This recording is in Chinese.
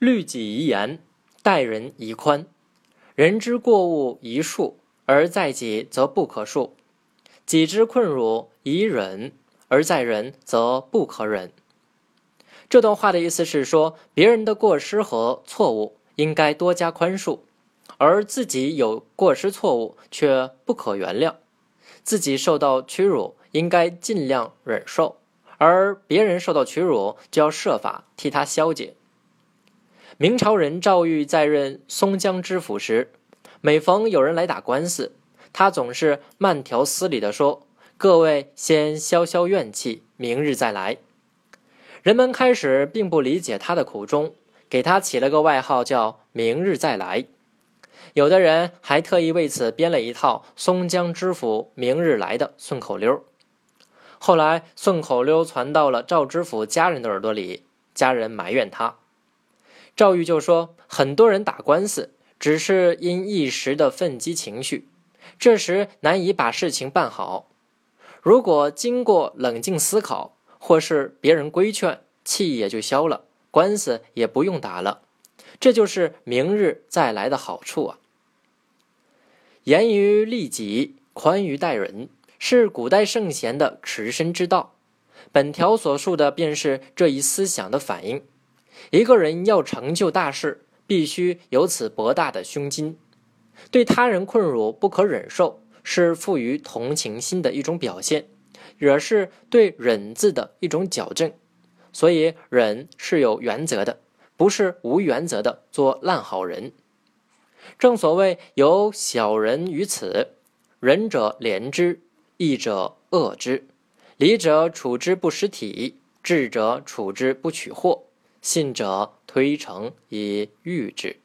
律己宜严，待人宜宽。人之过物宜恕，而在己则不可恕；己之困辱宜忍，而在人则不可忍。这段话的意思是说，别人的过失和错误应该多加宽恕，而自己有过失错误却不可原谅；自己受到屈辱应该尽量忍受，而别人受到屈辱就要设法替他消解。明朝人赵玉在任松江知府时，每逢有人来打官司，他总是慢条斯理地说：“各位先消消怨气，明日再来。”人们开始并不理解他的苦衷，给他起了个外号叫“明日再来”。有的人还特意为此编了一套“松江知府明日来”的顺口溜。后来，顺口溜传到了赵知府家人的耳朵里，家人埋怨他。赵玉就说：“很多人打官司，只是因一时的愤激情绪，这时难以把事情办好。如果经过冷静思考，或是别人规劝，气也就消了，官司也不用打了。这就是明日再来的好处啊！严于律己，宽于待人，是古代圣贤的持身之道。本条所述的便是这一思想的反映。”一个人要成就大事，必须有此博大的胸襟。对他人困辱不可忍受，是富于同情心的一种表现，也是对“忍”字的一种矫正。所以，忍是有原则的，不是无原则的做烂好人。正所谓“有小人于此，仁者怜之，义者恶之，礼者处之不失体，智者处之不取祸。信者推诚以御之。